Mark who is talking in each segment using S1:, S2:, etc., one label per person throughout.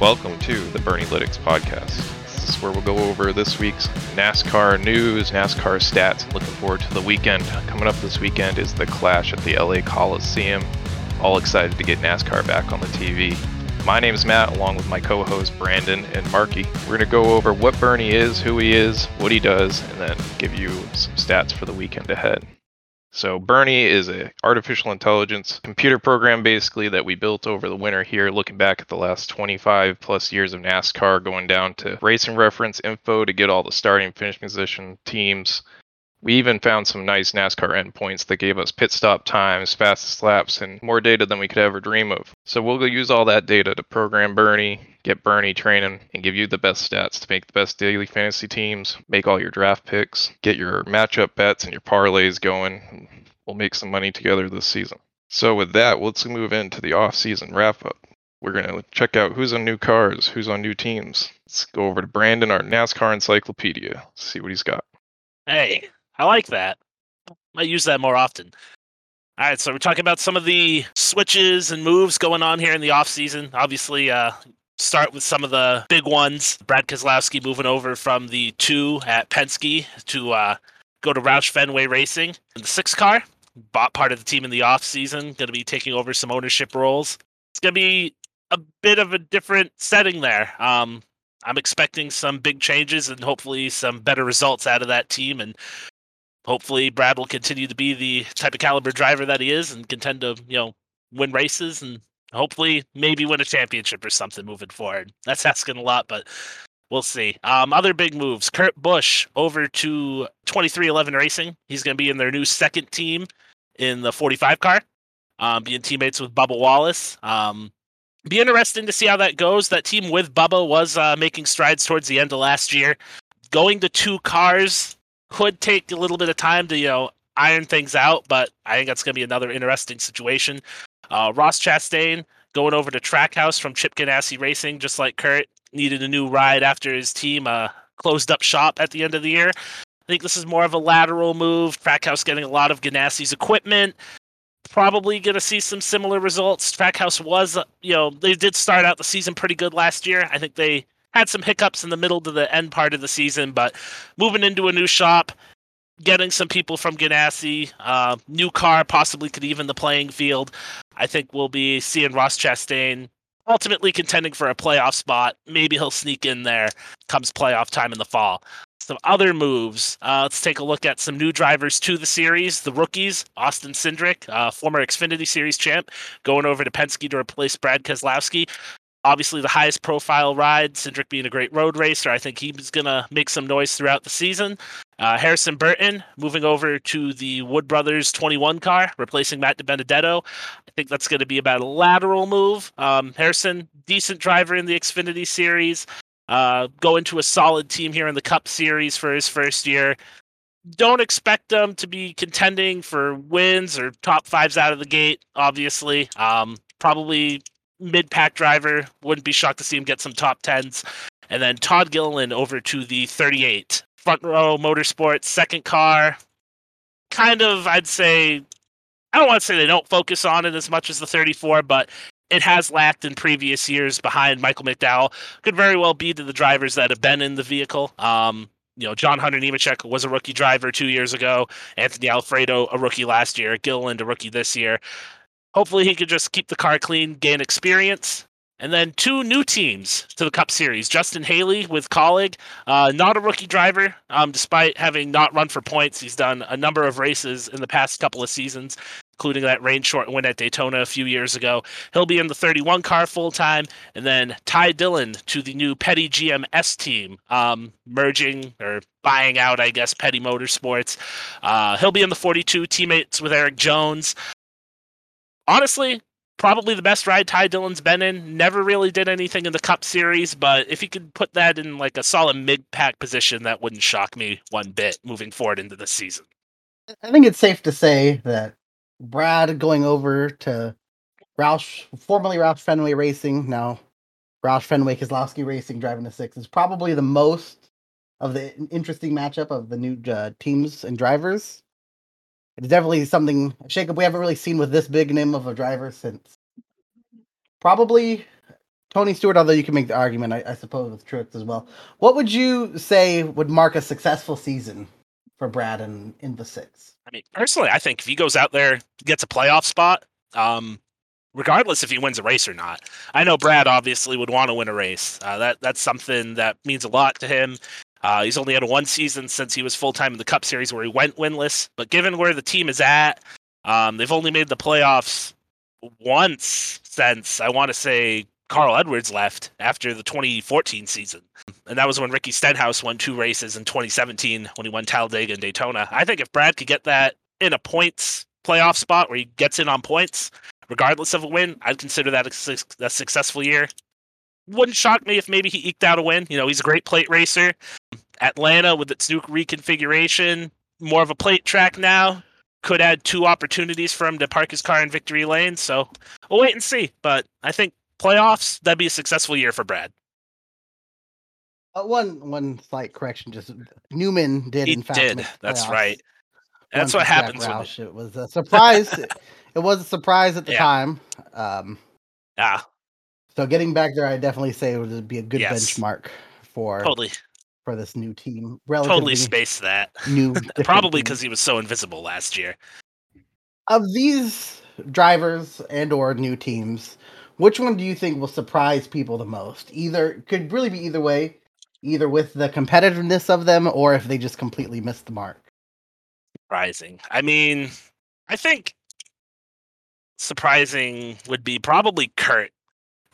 S1: Welcome to the BurnieLytics podcast. This is where we'll go over this week's NASCAR news, NASCAR stats. Looking forward to the weekend. Coming up this weekend is the Clash at the LA Coliseum. All excited to get NASCAR back on the TV. My name is Matt, along with my co hosts Brandon and Marky. We're going to go over what Burnie is, who he is, what he does, and then give you some stats for the weekend ahead. So Burnie is a artificial intelligence computer program basically that we built over the winter here looking back at the last 25 plus years of NASCAR going down to racing reference info to get all the starting finish position teams. We even found some nice NASCAR endpoints that gave us pit stop times, fastest laps, and more data than we could ever dream of. So we'll use all that data to program Burnie, get Burnie training, and give you the best stats to make the best daily fantasy teams, make all your draft picks, get your matchup bets and your parlays going. We'll make some money together this season. So with that, let's move into the off-season wrap-up. We're going to check out who's on new cars, who's on new teams. Let's go over to Brandon, our NASCAR encyclopedia, see what he's got.
S2: Hey, I like that. I use that more often. All right, so we're talking about some of the switches and moves going on here in the off season. Obviously, uh, start with some of the big ones. Brad Keselowski moving over from the two at Penske to uh, go to Roush Fenway Racing in the six car. Bought part of the team in the off season. Going to be taking over some ownership roles. It's going to be a bit of a different setting there. Um, I'm expecting some big changes and hopefully some better results out of that team. And hopefully Brad will continue to be the type of caliber driver that he is and contend to, you know, win races and hopefully maybe win a championship or something moving forward. That's asking a lot, but we'll see. Um, other big moves. Kurt Busch over to 2311 Racing. He's going to be in their new second team in the 45 car, um, being teammates with Bubba Wallace. Um, be interesting to see how that goes. That team with Bubba was uh, making strides towards the end of last year. Going to two cars could take a little bit of time to you know iron things out, but I think that's going to be another interesting situation. Uh, Ross Chastain going over to Trackhouse from Chip Ganassi Racing, just like Kurt needed a new ride after his team uh, closed up shop at the end of the year. I think this is more of a lateral move. Trackhouse getting a lot of Ganassi's equipment. Probably going to see some similar results. Trackhouse was, uh, you know, they did start out the season pretty good last year. I think they had some hiccups in the middle to the end part of the season, but moving into a new shop, getting some people from Ganassi, uh, new car possibly could even the playing field. I think we'll be seeing Ross Chastain ultimately contending for a playoff spot. Maybe he'll sneak in there comes playoff time in the fall. Some other moves. Uh, let's take a look at some new drivers to the series. The rookies, Austin Cindric, uh, former Xfinity Series champ, going over to Penske to replace Brad Keselowski obviously the highest profile ride. Cindric being a great road racer, I think he's going to make some noise throughout the season. Uh, Harrison Burton moving over to the Wood Brothers 21 car, replacing Matt DiBenedetto. I think that's going to be about a lateral move. Um, Harrison, decent driver in the Xfinity Series. Uh, go into a solid team here in the Cup Series for his first year. Don't expect them to be contending for wins or top fives out of the gate, obviously. Um, probably mid pack driver. Wouldn't be shocked to see him get some top tens. And then Todd Gilliland over to the 38. Front row motorsports, second car. Kind of, I'd say, I don't want to say they don't focus on it as much as the 34, but it has lacked in previous years behind Michael McDowell. Could very well be to the drivers that have been in the vehicle. Um, you know, John Hunter Nemechek was a rookie driver two years ago. Anthony Alfredo, a rookie last year. Gilliland, a rookie this year. Hopefully, he could just keep the car clean, gain experience. And then two new teams to the Cup Series. Justin Haley with Kaulig, uh, not a rookie driver, um, despite having not run for points. He's done a number of races in the past couple of seasons, including that rain short win at Daytona a few years ago. He'll be in the 31 car full time. And then Ty Dillon to the new Petty GMS team, um, merging or buying out, I guess, Petty Motorsports. Uh, he'll be in the 42 teammates with Erik Jones honestly, probably the best ride Ty Dillon's been in. Never really did anything in the Cup Series, but if he could put that in like a solid mid pack position, that wouldn't shock me one bit moving forward into the season.
S3: I think it's safe to say that Brad going over to Roush, formerly Roush Fenway Racing, now Roush Fenway Keselowski Racing, driving the six, is probably the most of the interesting matchup of the new uh, teams and drivers. It's definitely something shakeup we haven't really seen with this big name of a driver since probably Tony Stewart. Although you can make the argument, I, I suppose, with Truex as well. What would you say would mark a successful season for Brad in in the six?
S2: I mean, personally, I think if he goes out there, gets a playoff spot, um, regardless if he wins a race or not. I know Brad obviously would want to win a race. Uh, that that's something that means a lot to him. Uh, he's only had one season since he was full time in the Cup Series where he went winless. But given where the team is at, um, they've only made the playoffs once since I want to say Carl Edwards left after the 2014 season. And that was when Ricky Stenhouse won two races in 2017 when he won Talladega and Daytona. I think if Brad could get that in a points playoff spot where he gets in on points, regardless of a win, I'd consider that a, a successful year. Wouldn't shock me if maybe he eked out a win. You know, he's a great plate racer. Atlanta with its new reconfiguration, more of a plate track now, could add two opportunities for him to park his car in victory lane. So we'll wait and see. But I think playoffs, that'd be a successful year for Brad.
S3: Uh, one one slight correction, just Newman did
S2: he
S3: in fact.
S2: did. That's right. That's what happens.
S3: Roush. It was a surprise. it, it was a surprise at the
S2: Yeah.
S3: time. Um,
S2: yeah,
S3: so getting back there, I definitely say it would be a good
S2: Yes.
S3: benchmark for
S2: totally,
S3: for this new team. Relatively
S2: totally spaced that.
S3: new,
S2: Probably because he was so invisible last year.
S3: of these drivers and or new teams, which one do you think will surprise people the most? Either could really be either way, either with the competitiveness of them or if they just completely missed the mark.
S2: Surprising. I mean, I think surprising would be probably Kurt.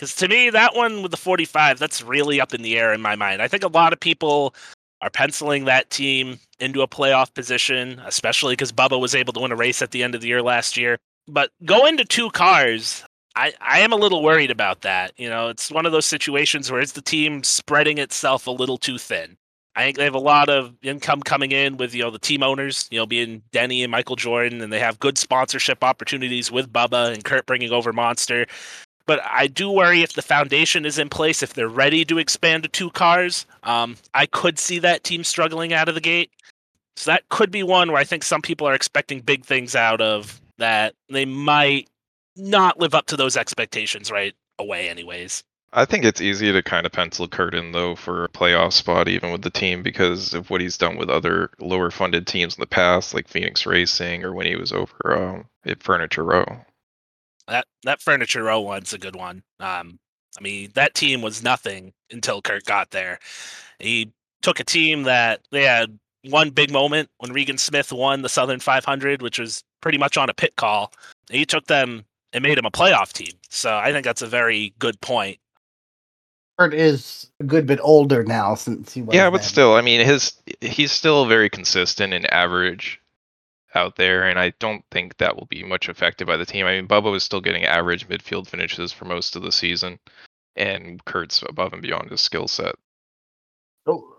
S2: Because to me, that one with the 45, that's really up in the air in my mind. I think a lot of people are penciling that team into a playoff position, especially because Bubba was able to win a race at the end of the year last year. But go into two cars, I, I am a little worried about that. You know, it's one of those situations where it's the team spreading itself a little too thin. I think they have a lot of income coming in with you know the team owners, you know, being Denny and Michael Jordan, and they have good sponsorship opportunities with Bubba and Kurt bringing over Monster. But I do worry if the foundation is in place, if they're ready to expand to two cars, um, I could see that team struggling out of the gate. So that could be one where I think some people are expecting big things out of that they might not live up to those expectations right away, anyways.
S1: I think it's easy to kind of pencil Kurt in though for a playoff spot, even with the team, because of what he's done with other lower funded teams in the past, like Phoenix Racing or when he was over um, at Furniture Row.
S2: That that furniture row one's a good one. Um, I mean, that team was nothing until Kurt got there. He took a team that they had one big moment when Regan Smith won the Southern 500, which was pretty much on a pit call. He took them and made them a playoff team. So I think that's a very good point.
S3: Kurt is a good bit older now since he was.
S1: yeah, but
S3: then.
S1: still, I mean, his he's still very consistent and average out there, and I don't think that will be much affected by the team. I mean, Bubba was still getting average midfield finishes for most of the season, and Kurt's above and beyond his skill set.
S3: Oh,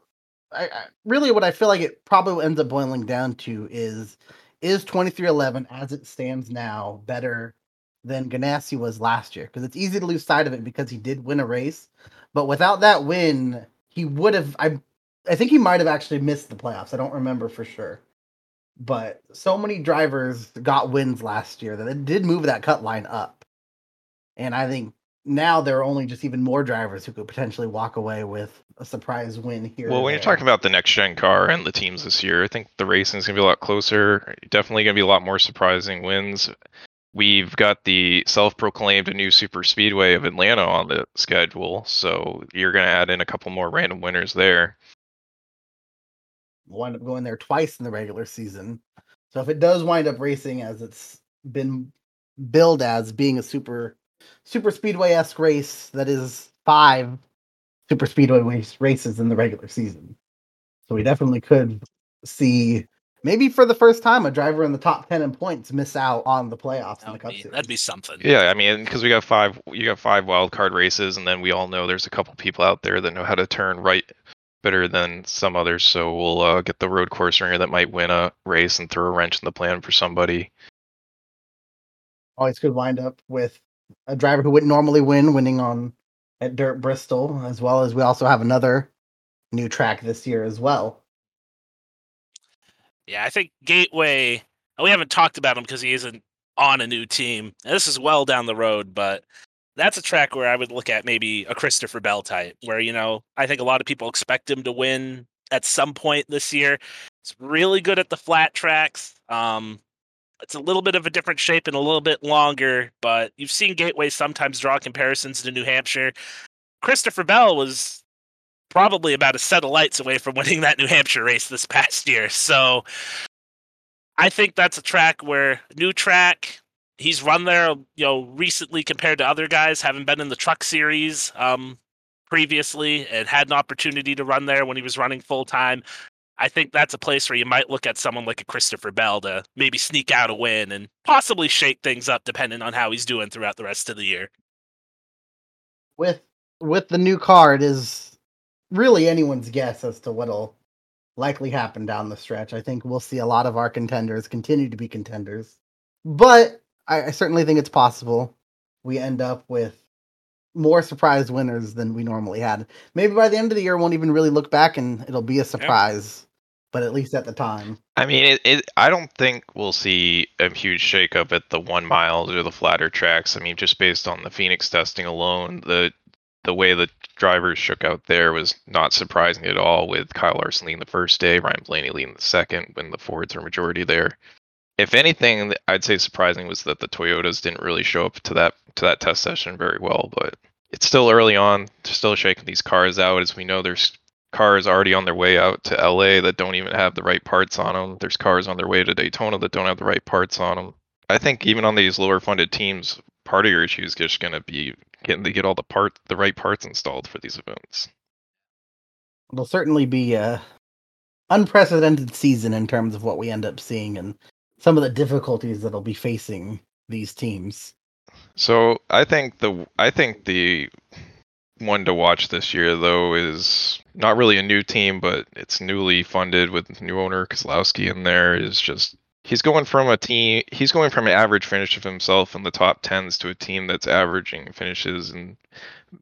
S3: I, I, really, what I feel like it probably ends up boiling down to is is twenty three eleven as it stands now better than Ganassi was last year? Because it's easy to lose sight of it because he did win a race, but without that win, he would have. I I think he might have actually missed the playoffs. I don't remember for sure. But so many drivers got wins last year that it did move that cut line up. And I think now there are only just even more drivers who could potentially walk away with a surprise win here.
S1: Well, when you're talking about the next gen car and the teams this year, I think the racing is gonna be a lot closer. Definitely gonna be a lot more surprising wins. We've got the self-proclaimed new super speedway of Atlanta on the schedule, so you're gonna add in a couple more random winners there.
S3: Wind up going there twice in the regular season. So if it does wind up racing as it's been billed as being a super super speedway esque race that is five super speedway race, races in the regular season. So we definitely could see maybe for the first time a driver in the top ten in points miss out on the playoffs in
S2: That
S3: the
S2: would
S3: Cup
S2: be,
S3: Series.
S2: that'd be something.
S1: Yeah, I mean, because we got five, you got five wild card races, and then we all know there's a couple people out there that know how to turn right better than some others. So we'll uh, get the road course ringer that might win a race and throw a wrench in the plan for somebody.
S3: always could wind up with a driver who wouldn't normally win winning on at Dirt Bristol, as well as we also have another new track this year as well.
S2: Yeah, I think Gateway we haven't talked about him because he isn't on a new team. This is well down the road, but that's a track where I would look at maybe a Christopher Bell type, where you know I think a lot of people expect him to win at some point this year. It's really good at the flat tracks. Um, it's a little bit of a different shape and a little bit longer, but you've seen Gateway sometimes draw comparisons to New Hampshire. Christopher Bell was probably about a set of lights away from winning that New Hampshire race this past year. So I think that's a track where new track. He's run there, you know, recently compared to other guys, having been in the truck series um, previously and had an opportunity to run there when he was running full time. I think that's a place where you might look at someone like a Christopher Bell to maybe sneak out a win and possibly shake things up depending on how he's doing throughout the rest of the year.
S3: With with the new car, it is really anyone's guess as to what'll likely happen down the stretch. I think we'll see a lot of our contenders continue to be contenders, but I, I certainly think it's possible we end up with more surprise winners than we normally had. Maybe by the end of the year, won't even really look back and it'll be a surprise. Yep. But at least at the time,
S1: I mean, it, it, I don't think we'll see a huge shakeup at the one miles or the flatter tracks. I mean, just based on the Phoenix testing alone, the the way the drivers shook out there was not surprising at all. With Kyle Larson leading the first day, Ryan Blaney leading the second, when the Fords are majority there if anything, I'd say surprising was that the Toyotas didn't really show up to that to that test session very well. But it's still early on, still shaking these cars out. As we know, there's cars already on their way out to LA that don't even have the right parts on them. There's cars on their way to Daytona that don't have the right parts on them. I think even on these lower funded teams, part of your issue is just going to be getting to get all the part the right parts installed for these events.
S3: It'll certainly be a unprecedented season in terms of what we end up seeing, and some of the difficulties that'll be facing these teams.
S1: So I think the I think the one to watch this year though is not really a new team, but it's newly funded with new owner Keselowski in there. Is just he's going from a team he's going from an average finish of himself in the top tens to a team that's averaging finishes in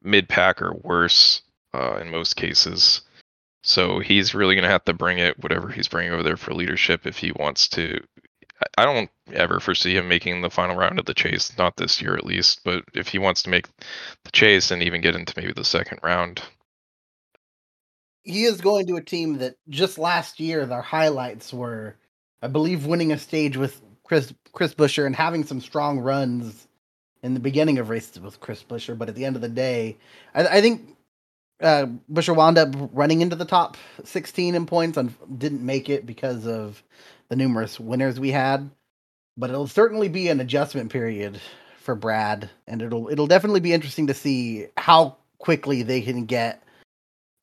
S1: mid pack or worse uh, in most cases. So he's really going to have to bring it, whatever he's bringing over there for leadership, if he wants to I don't ever foresee him making the final round of the chase, not this year at least. But if he wants to make the chase and even get into maybe the second round,
S3: he is going to a team that just last year their highlights were, I believe, winning a stage with Chris Chris Buescher and having some strong runs in the beginning of races with Chris Buescher. But at the end of the day, I, I think uh, Buescher wound up running into the top 16 in points and didn't make it because of the numerous winners we had. But it'll certainly be an adjustment period for Brad, and it'll it'll definitely be interesting to see how quickly they can get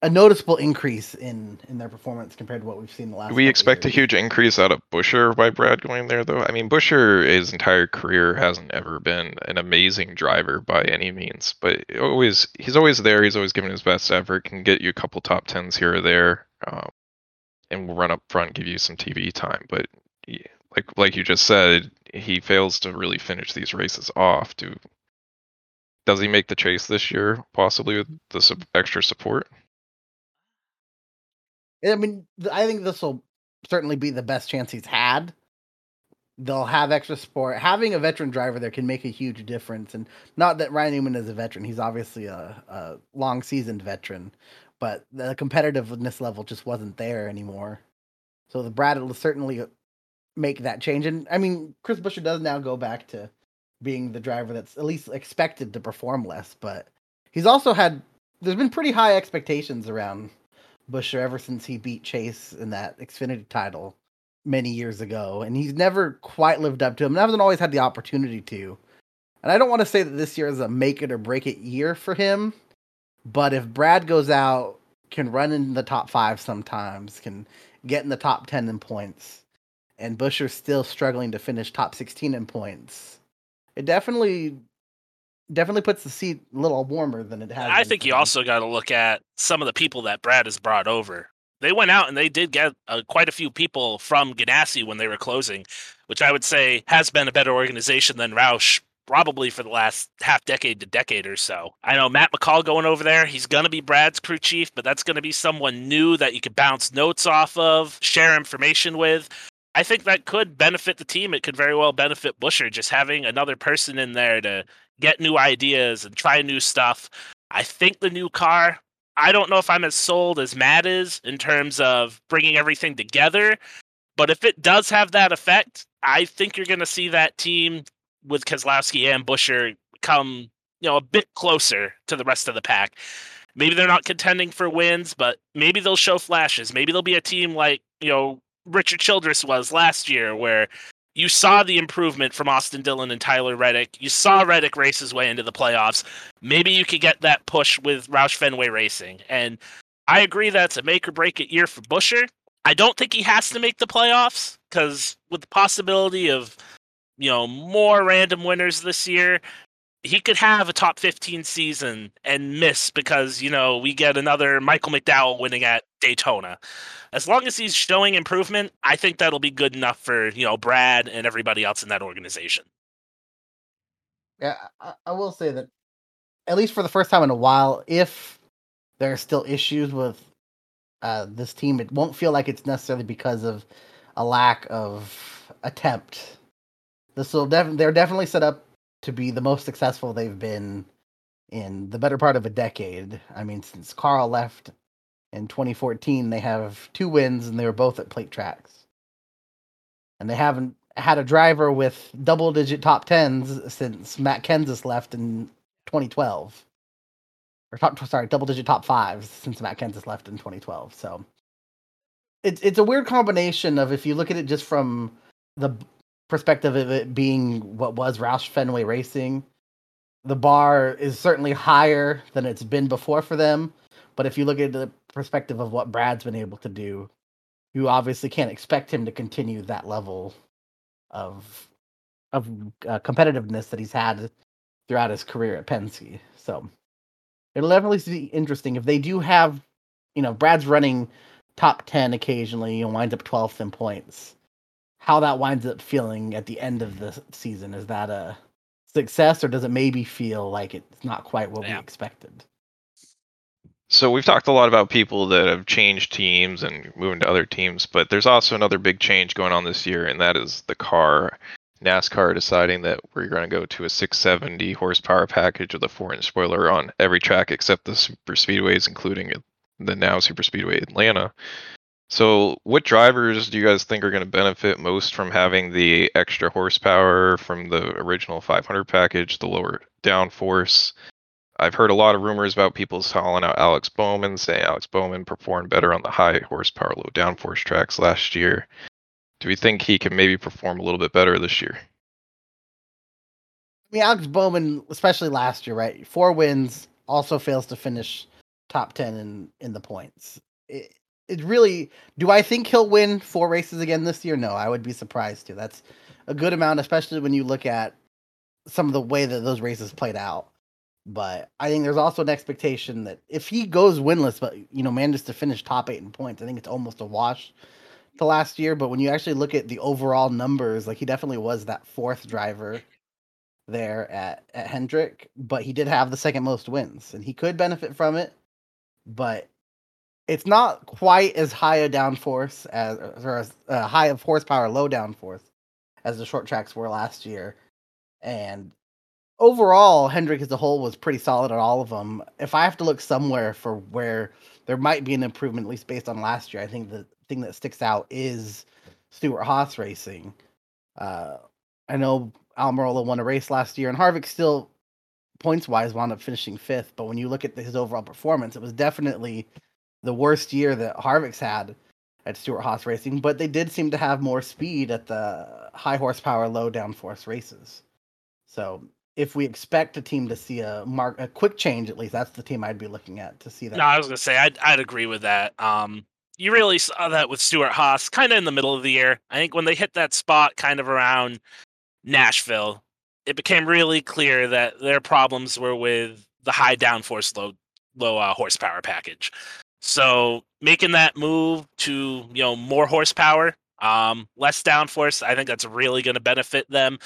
S3: a noticeable increase in in their performance compared to what we've seen the last.
S1: We expect
S3: years.
S1: a huge increase out of Buescher by Brad going there, though. I mean, Buescher his entire career hasn't ever been an amazing driver by any means, but always he's always there. He's always given his best effort. Can get you a couple top tens here or there. Um, and will run up front, give you some TV time. But like like you just said, he fails to really finish these races off. Do does he make the chase this year, possibly with the extra support?
S3: I mean, I think this will certainly be the best chance he's had. They'll have extra support. Having a veteran driver there can make a huge difference. And not that Ryan Newman is a veteran; he's obviously a, a long seasoned veteran but the competitiveness level just wasn't there anymore. So the Brad will certainly make that change. And I mean, Chris Buescher does now go back to being the driver that's at least expected to perform less, but he's also had there's been pretty high expectations around Buescher ever since he beat Chase in that Xfinity title many years ago, and he's never quite lived up to him. And hasn't always had the opportunity to. And I don't want to say that this year is a make it or break it year for him, but if Brad goes out, can run in the top five sometimes, can get in the top 10 in points, and Buescher's still struggling to finish top 16 in points, it definitely definitely puts the seat a little warmer than it has.
S2: I think you also got to look at some of the people that Brad has brought over. They went out and they did get uh, quite a few people from Ganassi when they were closing, which I would say has been a better organization than Roush probably for the last half decade to decade or so. I know Matt McCall going over there. He's going to be Brad's crew chief, but that's going to be someone new that you could bounce notes off of, share information with. I think that could benefit the team. It could very well benefit Buescher just having another person in there to get new ideas and try new stuff. I think the new car, I don't know if I'm as sold as Matt is in terms of bringing everything together, but if it does have that effect, I think you're going to see that team with Keselowski and Buescher come, you know, a bit closer to the rest of the pack. Maybe they're not contending for wins, but maybe they'll show flashes. Maybe they'll be a team like, you know, Richard Childress was last year, where you saw the improvement from Austin Dillon and Tyler Reddick. You saw Reddick race his way into the playoffs. Maybe you could get that push with Roush Fenway Racing. And I agree that's a make or break it year for Buescher. I don't think he has to make the playoffs because with the possibility of you know more random winners this year, he could have a top 15 season and miss because you know we get another Michael McDowell winning at Daytona. As long as he's showing improvement, I think that'll be good enough for you know Brad and everybody else in that organization.
S3: Yeah, I, I will say that at least for the first time in a while, if there are still issues with uh, this team, it won't feel like it's necessarily because of a lack of attempt. This will def- they're definitely set up to be the most successful they've been in the better part of a decade. I mean, since Carl left in 2014, they have two wins, and they were both at plate tracks. And they haven't had a driver with double digit top tens since Matt Kenseth left in 2012. Or top, sorry, double digit top fives since Matt Kenseth left in 2012. So it's it's a weird combination of if you look at it just from the perspective of it being what was Roush Fenway Racing, the bar is certainly higher than it's been before for them. But if you look at the perspective of what Brad's been able to do, you obviously can't expect him to continue that level of of uh, competitiveness that he's had throughout his career at Penske. So it'll definitely be interesting if they do have, you know, Brad's running top ten occasionally and winds up twelfth in points how that winds up feeling at the end of the season. Is that a success, or does it maybe feel like it's not quite what yeah. we expected?
S1: So we've talked a lot about people that have changed teams and moving to other teams, but there's also another big change going on this year, and that is the car. NASCAR deciding that we're going to go to a 670 horsepower package with a four-inch spoiler on every track except the super speedways, including the now super speedway Atlanta. So, what drivers do you guys think are going to benefit most from having the extra horsepower from the original 500 package, the lower downforce? I've heard a lot of rumors about people calling out Alex Bowman, saying Alex Bowman performed better on the high horsepower, low downforce tracks last year. Do we think he can maybe perform a little bit better this year?
S3: I mean, Alex Bowman, especially last year, right? Four wins, also fails to finish top 10 in, in the points. It, it really do I think he'll win four races again this year? No, I would be surprised to. That's a good amount, especially when you look at some of the way that those races played out. But I think there's also an expectation that if he goes winless, but you know, manages to finish top eight in points, I think it's almost a wash to last year. But when you actually look at the overall numbers, like he definitely was that fourth driver there at, at Hendrick, but he did have the second most wins and he could benefit from it. But it's not quite as high a downforce as or as uh, high of horsepower, low downforce as the short tracks were last year. And overall, Hendrick as a whole was pretty solid at all of them. If I have to look somewhere for where there might be an improvement, at least based on last year, I think the thing that sticks out is Stewart Haas racing. Uh, I know Almirola won a race last year, and Harvick still points wise wound up finishing fifth. But when you look at his overall performance, it was definitely the worst year that Harvick's had at Stewart Haas Racing, but they did seem to have more speed at the high horsepower, low downforce races. So if we expect a team to see a mark a quick change, at least that's the team I'd be looking at to see that.
S2: No, I was gonna say I'd I'd agree with that. Um, you really saw that with Stewart Haas, kind of in the middle of the year. I think when they hit that spot, kind of around Nashville, it became really clear that their problems were with the high downforce, low low uh, horsepower package. So making that move to you know more horsepower, um, less downforce, I think that's really going to benefit them.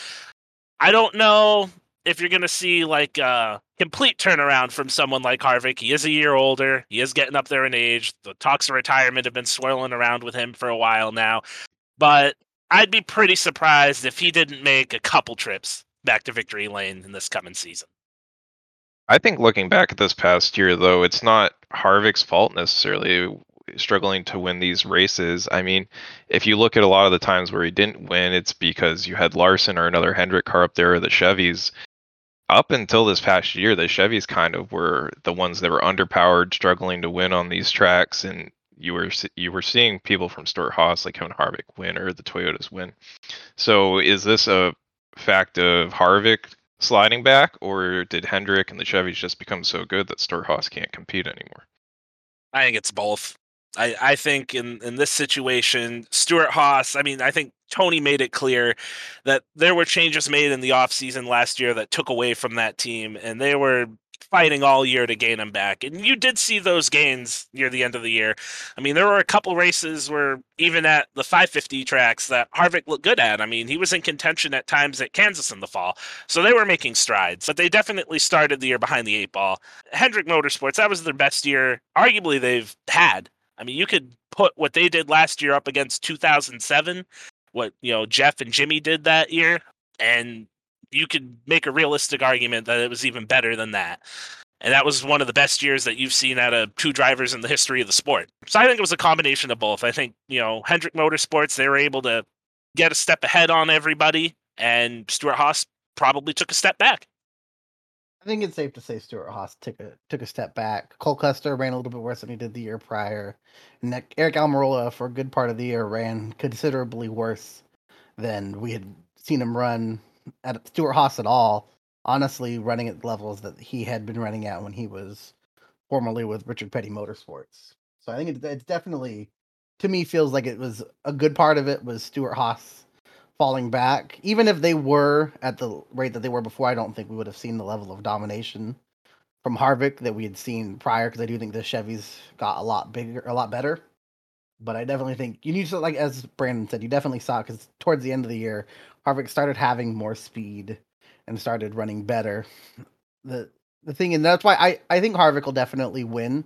S2: I don't know if you're going to see like a complete turnaround from someone like Harvick. He is a year older. He is getting up there in age. The talks of retirement have been swirling around with him for a while now. But I'd be pretty surprised if he didn't make a couple trips back to victory lane in this coming season.
S1: I think looking back at this past year, though, it's not Harvick's fault necessarily struggling to win these races. I mean, if you look at a lot of the times where he didn't win, it's because you had Larson or another Hendrick car up there, or the Chevys. Up until this past year, the Chevys kind of were the ones that were underpowered, struggling to win on these tracks, and you were you were seeing people from Stewart Haas like Kevin Harvick win or the Toyotas win. So is this a fact of Harvick sliding back, or did Hendrick and the Chevys just become so good that Stewart Haas can't compete anymore?
S2: I think it's both. I, I think in, in this situation, Stewart Haas, I mean, I think Tony made it clear that there were changes made in the offseason last year that took away from that team, and they were fighting all year to gain him back. And you did see those gains near the end of the year. I mean, there were a couple races where even at the 550 tracks that Harvick looked good at. I mean, he was in contention at times at Kansas in the fall. So they were making strides, but they definitely started the year behind the eight ball. Hendrick Motorsports, that was their best year, arguably, they've had. I mean, you could put what they did last year up against 2007, what, you know, Jeff and Jimmie did that year, and you could make a realistic argument that it was even better than that. And that was one of the best years that you've seen out of two drivers in the history of the sport. So I think it was a combination of both. I think, you know, Hendrick Motorsports, they were able to get a step ahead on everybody, and Stewart Haas probably took a step back.
S3: I think it's safe to say Stewart Haas took a took a step back. Cole Custer ran a little bit worse than he did the year prior, and that Aric Almirola for a good part of the year ran considerably worse than we had seen him run at Stewart Haas at all. Honestly, running at levels that he had been running at when he was formerly with Richard Petty Motorsports. So I think it's, it's definitely, to me, feels like it was a good part of it was Stewart Haas falling back. Even if they were at the rate that they were before, I don't think we would have seen the level of domination from Harvick that we had seen prior. Because I do think the Chevys got a lot bigger, a lot better. But I definitely think you need to, like as Brandon said, you definitely saw because towards the end of the year, Harvick started having more speed and started running better. The the thing, and that's why I, I think Harvick will definitely win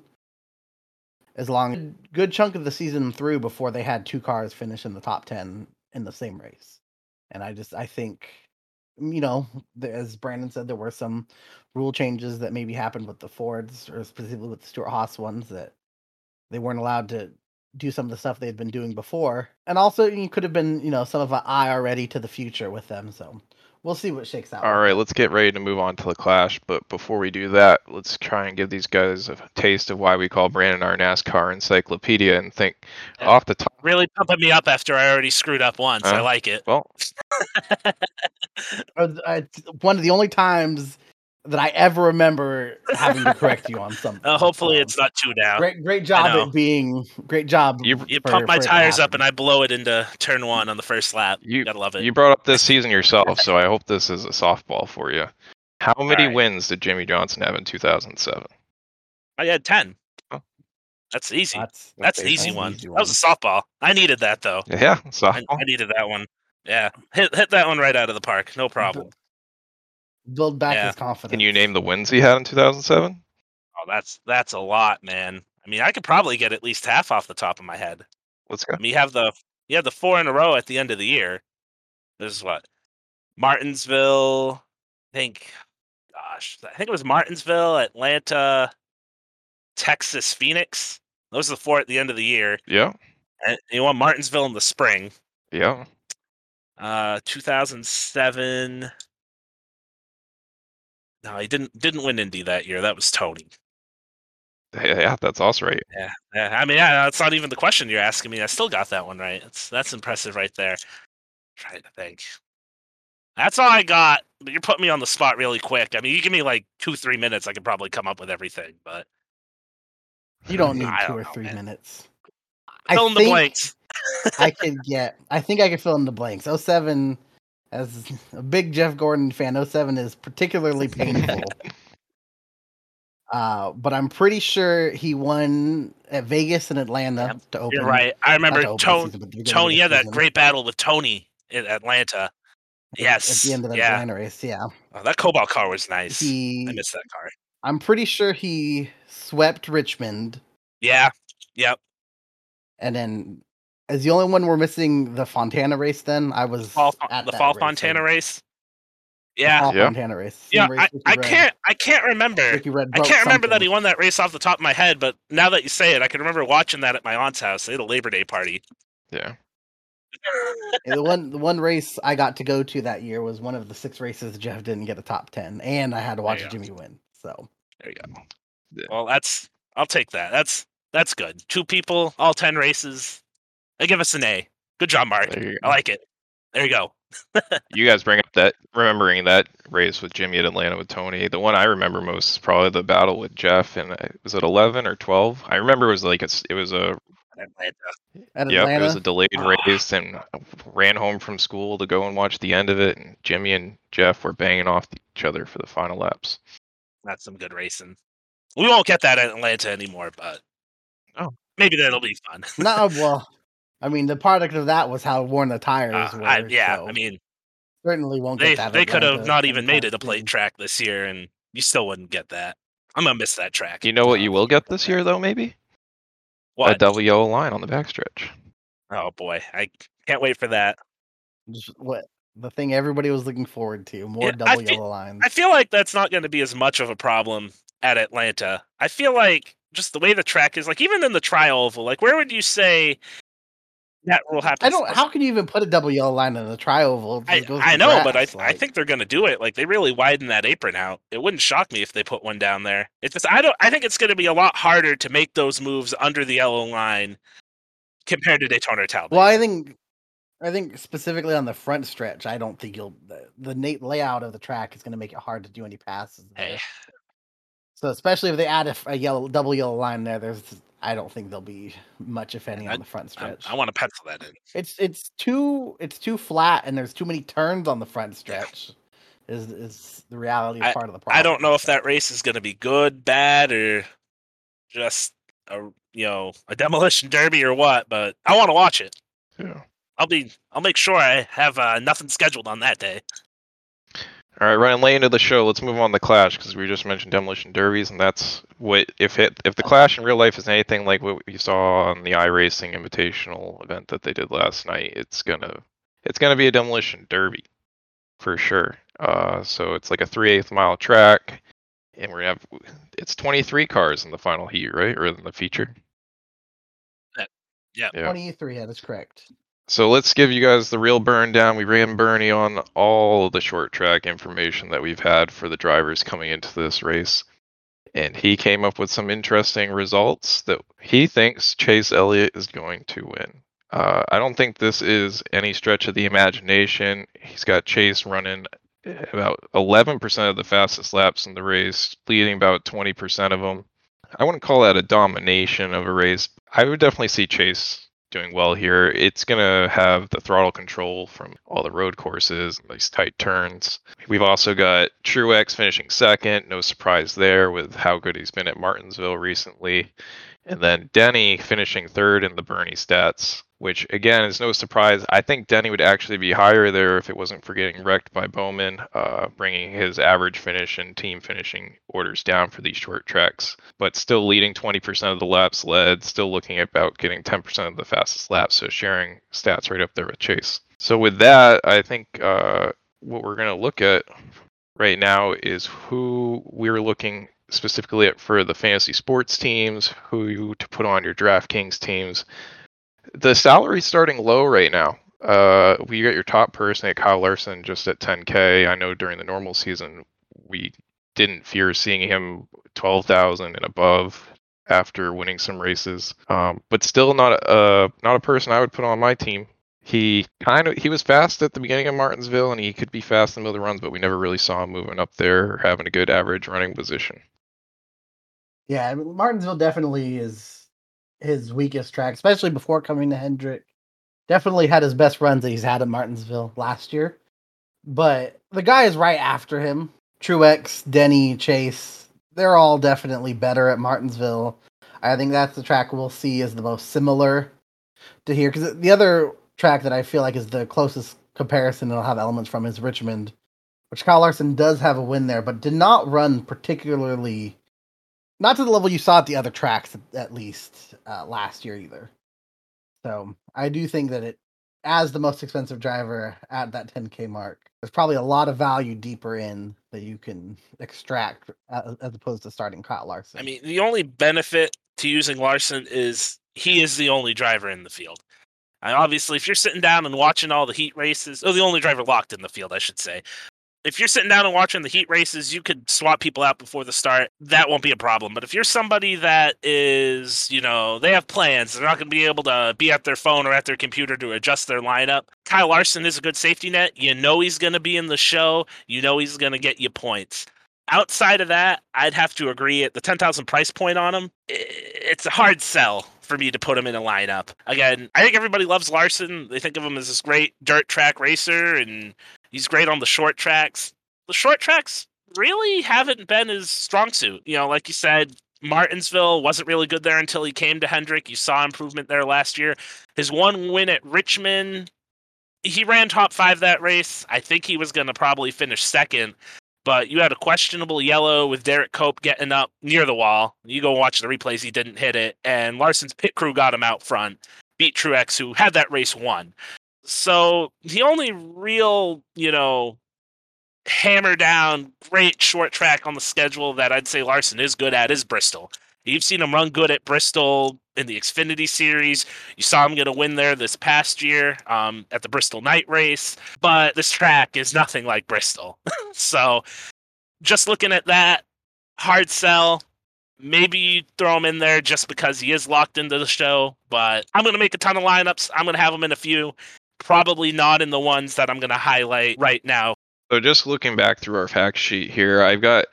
S3: as long as a good chunk of the season through before they had two cars finish in the top 10 in the same race. And I just I think mm, you know, as Brandon said, there were some rule changes that maybe happened with the Fords or specifically with the Stewart Haas ones that they weren't allowed to do some of the stuff they had been doing before. And also, you could have been, you know, some of an eye already to the future with them. So we'll see what shakes out.
S1: All right, let's get ready to move on to the clash. But before we do that, let's try and give these guys a taste of why we call Brandon our NASCAR encyclopedia and think
S2: Yeah.
S1: off the top.
S2: Really pumping me up after I already screwed up once. I
S1: Uh,
S2: like it.
S1: Well,
S3: Uh, it's one of the only times that I ever remember having to correct you on something.
S2: Uh, hopefully,
S3: So,
S2: it's not too down.
S3: great. Great job
S2: know.
S3: at being great job.
S1: You-
S2: You
S3: for-
S2: pump my
S3: for it to
S2: tires up and I blow it into turn one on the first lap.
S1: You-
S2: gotta love it.
S1: you brought up this season yourself, so I hope this is a softball for you. How many
S2: right.
S1: wins did Jimmie Johnson have in 2007?
S2: I had ten.
S1: Oh.
S2: That's easy.
S3: That's
S2: That's an
S1: basic.
S2: easy
S3: That's an
S2: one. That was a softball. I needed that though.
S1: Yeah,
S2: I,
S1: softball.
S2: I needed that one. Yeah, hit hit that one right out of the park. No problem.
S3: Build back
S2: Yeah.
S3: his confidence.
S1: Can you name the wins he had in 2007?
S2: Oh, that's that's a lot, man. I mean, I could probably get at least half off the top of my head.
S1: Let's go.
S2: I mean, you have the you have the four in a row at the end of the year. This is what Martinsville. I think, gosh, I think it was Martinsville, Atlanta, Texas, Phoenix. Those are the four at the end of the year.
S1: Yeah,
S2: And you want Martinsville in the spring.
S1: yeah.
S2: Uh, 2007. No, he didn't didn't win Indy that year. That was Tony.
S1: Yeah, yeah, that's also right.
S2: Yeah, yeah. I mean, yeah, that's not even the question you're asking me. I still got that one right. That's that's impressive right there. Trying to think. That's all I got. But you're putting me on the spot really quick. I mean, you give me like two, three minutes, I could probably come up with everything. But
S3: You don't need
S2: I
S3: two
S2: don't
S3: or
S2: know,
S3: three
S2: man.
S3: minutes.
S2: fill in the blanks.
S3: I can get. I think I can fill in the blanks. 07, as a big Jeff Gordon fan, 07 is particularly painful. uh, but I'm pretty sure he won at Vegas and Atlanta
S2: Yep,
S3: to open.
S2: You're right. I remember
S3: to
S2: Tony.
S3: season, but the beginning of
S2: Tony had that
S3: season.
S2: great battle with Tony in Atlanta. Yes.
S3: At the end of that
S2: yeah.
S3: Atlanta race, yeah.
S2: Oh, that Cobalt car was nice. I
S3: He,
S2: missed that car.
S3: I'm pretty sure he swept Richmond
S2: Yeah. Yep.
S3: and then Is the only one we're missing the Fontana race? Then I was
S2: Fall,
S3: at
S2: the Fall
S3: race,
S2: Fontana
S3: so-
S2: race.
S3: the
S2: Yeah,
S3: Fall
S1: Yeah.
S3: Fontana race.
S2: Yeah.
S3: race
S2: I, I can't I can't remember.
S3: Ricky Red
S2: I can't remember that he won that race off the top of my head, but now that you say it, I can remember watching that at my aunt's house. They had a Labor Day party.
S1: Yeah.
S3: Yeah, the one the one race I got to go to that year was one of the six races Jeff didn't get a top ten, and I had to watch
S2: you go.
S3: Jimmie win. So
S2: There you go.
S1: Yeah.
S2: Well, that's I'll take that. That's that's good. Two people, all ten races. They give us an A. Good job, Mark.
S1: There
S2: I like it. There you go.
S1: You guys bring up that remembering that race with Jimmie at Atlanta with Tony. The one I remember most is probably the battle with Jeff, and uh, was it eleven or twelve? I remember it was like it's, it was a
S2: Atlanta.
S3: at
S1: Yep,
S3: Atlanta,
S1: it was a delayed
S2: Ah.
S1: race, and ran home from school to go and watch the end of it. And Jimmie and Jeff were banging off each other for the final laps.
S2: That's some good racing. We won't get that at Atlanta anymore, but
S1: Oh.
S2: maybe that'll be fun.
S3: no, well, I mean the product of that was how worn the tires
S2: Uh,
S3: were.
S2: I, yeah,
S3: so
S2: I mean,
S3: certainly won't
S2: they
S3: get that.
S2: they could have not even made it a
S3: anytime
S2: plate track this year, and you still wouldn't get that. I'm gonna miss that track.
S1: You know what you will get this year, though, maybe a
S2: What?
S1: double yellow line on the backstretch.
S2: Oh boy, I can't wait for that.
S3: Just what the thing everybody was looking forward to more
S2: Yeah,
S3: double
S2: fe-
S3: yellow lines.
S2: I feel like that's not going to be as much of a problem at Atlanta. I feel like just the way the track is, like even in the tri oval, like where would you say that will happen?
S3: I don't. How can you even put a double yellow line in the tri oval?
S2: I, I know, but I I think they're going to do it. Like they really widen that apron out. It wouldn't shock me if they put one down there. It's just I don't. I think it's going to be a lot harder to make those moves under the yellow line compared to Daytona or Talbot.
S3: Well, I think, I think specifically on the front stretch, I don't think you'll the, the layout of the track is going to make it hard to do any passes. there.
S2: Hey,
S3: So especially if they add a yellow double yellow line there, there's I don't think there'll be much if any
S2: I-
S3: on the front stretch.
S2: I want to pencil that in.
S3: It's it's too it's too flat and there's too many turns on the front stretch. Is is the reality of part of the problem?
S2: I don't know if that race is going to be good, bad, or just a you know a demolition derby or what. But I want to watch it.
S1: Yeah.
S2: I'll be. I'll make sure I have uh, nothing scheduled on that day.
S1: All right, Ryan, late into the show. Let's move on to the Clash because we just mentioned demolition derbies, and that's what if it if the Clash in real life is anything like what we saw on the iRacing Invitational event that they did last night, it's gonna it's gonna be a demolition derby for sure. Uh, so it's like a three eighth mile track, and we're gonna have it's 23 cars in the final heat, right, or in the feature.
S2: Yeah.
S1: Yeah.
S3: Twenty three. That is correct.
S1: So let's give you guys the real burn down. We ran Burnie on all of the short track information that we've had for the drivers coming into this race. And he came up with some interesting results that he thinks Chase Elliott is going to win. Uh, I don't think this is any stretch of the imagination. He's got Chase running about 11% of the fastest laps in the race, leading about 20% of them. I wouldn't call that a domination of a race. I would definitely see Chase doing well here. It's going to have the throttle control from all the road courses these tight turns. We've also got Truex finishing second. No surprise there with how good he's been at Martinsville recently. And then Denny finishing third in the Burnie stats, which again is no surprise. I think Denny would actually be higher there if it wasn't for getting wrecked by Bowman, uh, bringing his average finish and team finishing orders down for these short tracks. But still leading 20% of the laps led, still looking about getting 10% of the fastest laps, so sharing stats right up there with Chase. So with that, I think uh, what we're going to look at right now is who we're looking specifically for the fantasy sports teams, who to put on your DraftKings teams. The salary's starting low right now. Uh, we got your top person at Kyle Larson just at 10k. I know during the normal season we didn't fear seeing him 12,000 and above after winning some races, um, but still not a uh, not a person I would put on my team. He kind of he was fast at the beginning of Martinsville, and he could be fast in the middle of the runs, but we never really saw him moving up there or having a good average running position.
S3: Yeah, Martinsville definitely is his weakest track, especially before coming to Hendrick. Definitely had his best runs that he's had at Martinsville last year. But the guys right after him, Truex, Denny, Chase, they're all definitely better at Martinsville. I think that's the track we'll see is the most similar to here. Because the other track that I feel like is the closest comparison it'll have elements from is Richmond, which Kyle Larson does have a win there, but did not run particularly not to the level you saw at the other tracks at least uh, last year either. So I do think that it, as the most expensive driver at that 10k mark, there's probably a lot of value deeper in that you can extract as, as opposed to starting Kyle Larson.
S2: I mean, the only benefit to using Larson is he is the only driver in the field. And obviously, if you're sitting down and watching all the heat races, oh, the only driver locked in the field, I should say. If you're sitting down and watching the heat races, you could swap people out before the start. That won't be a problem. But if you're somebody that is, you know, they have plans, they're not going to be able to be at their phone or at their computer to adjust their lineup. Kyle Larson is a good safety net. You know he's going to be in the show. You know he's going to get you points outside of that, I'd have to agree at the 10,000 price point on him. It's a hard sell for me to put him in a lineup. Again, I think everybody loves Larson. They think of him as this great dirt track racer, and he's great on the short tracks. The short tracks really haven't been his strong suit. You know, like you said, Martinsville wasn't really good there until he came to Hendrick. You saw improvement there last year. His one win at Richmond, he ran top five that race. I think he was going to probably finish second, but you had a questionable yellow with Derrike Cope getting up near the wall. You go watch the replays, he didn't hit it, and Larson's pit crew got him out front, beat Truex, who had that race won. So the only real, you know, hammer down great short track on the schedule that I'd say Larson is good at is Bristol. You've seen him run good at Bristol in the Xfinity Series. You saw him get a win there this past year um, at the Bristol Night Race. But this track is nothing like Bristol. so just looking at that, hard sell. Maybe you throw him in there just because he is locked into the show. But I'm going to make a ton of lineups. I'm going to have him in a few. Probably not in the ones that I'm going to highlight right now.
S1: So just looking back through our fact sheet here, I've got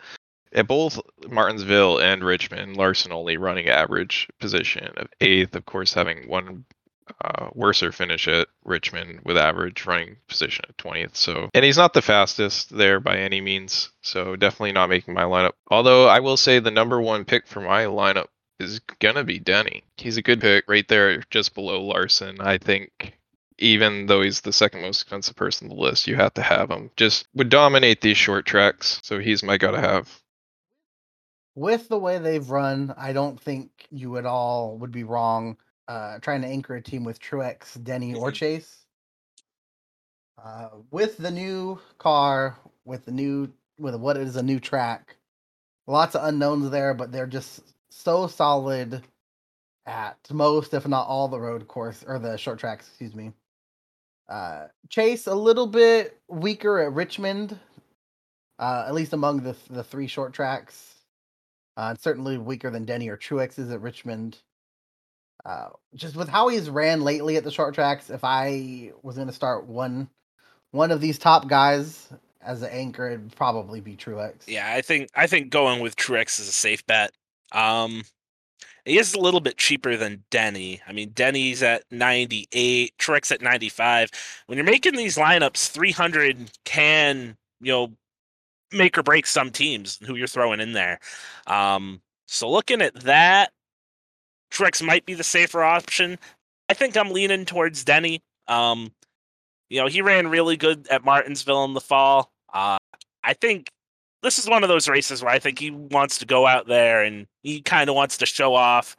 S1: at both Martinsville and Richmond, Larson only running average position of eighth, of course, having one uh, worser finish at Richmond with average running position at 20th. So, and he's not the fastest there by any means. So, definitely not making my lineup. Although, I will say the number one pick for my lineup is going to be Denny. He's a good pick right there, just below Larson. I think even though he's the second most expensive person on the list, you have to have him. Just would dominate these short tracks. So, he's my gotta have
S3: with the way they've run, I don't think you at all would be wrong uh, trying to anchor a team with Truex, Denny, or mm-hmm. Chase. Uh, with the new car, with the new with what is a new track, lots of unknowns there, but they're just so solid at most, if not all, the road course or the short tracks. Excuse me. Uh, Chase a little bit weaker at Richmond, uh, at least among the the three short tracks. Uh, certainly weaker than Denny or Truex is at Richmond. Uh, just with how he's ran lately at the short tracks, if I was going to start one one of these top guys as an anchor, it'd probably be Truex.
S2: Yeah, I think I think going with Truex is a safe bet. Um, he is a little bit cheaper than Denny. I mean, Denny's at 98, Truex at 95. When you're making these lineups, 300 can, you know, make or break some teams who you're throwing in there. Um, so looking at that, Truex might be the safer option. I think I'm leaning towards Denny. Um, you know, he ran really good at Martinsville in the fall. Uh, I think this is one of those races where I think he wants to go out there and he kind of wants to show off.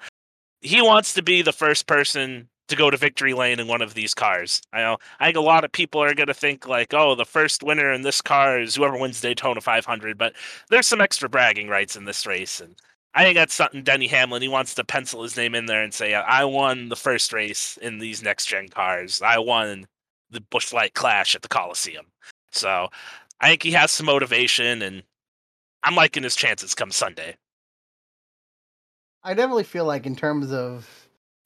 S2: He wants to be the first person to go to victory lane in one of these cars. I know I think a lot of people are going to think like, oh, the first winner in this car is whoever wins Daytona 500, but there's some extra bragging rights in this race, and I think that's something Denny Hamlin he wants to pencil his name in there and say, I won the first race in these next gen cars. I won the Busch Light Clash at the Coliseum. So I think he has some motivation, and I'm liking his chances come Sunday.
S3: I definitely feel like in terms of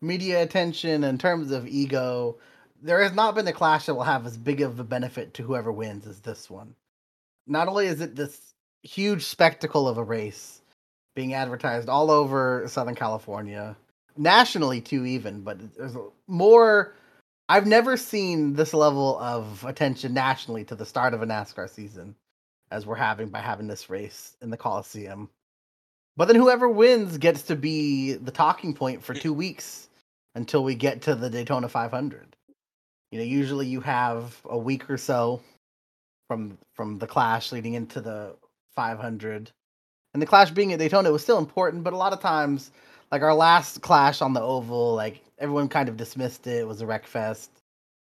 S3: media attention, in terms of ego, there has not been a clash that will have as big of a benefit to whoever wins as this one. Not only is it this huge spectacle of a race being advertised all over Southern California, nationally too, even, but there's more. I've never seen this level of attention nationally to the start of a NASCAR season as we're having by having this race in the Coliseum. But then whoever wins gets to be the talking point for two weeks until we get to the Daytona 500. You know, usually you have a week or so from from the clash leading into the 500. And the clash being at Daytona was still important, but a lot of times like our last clash on the oval like everyone kind of dismissed it. It was a wreck fest.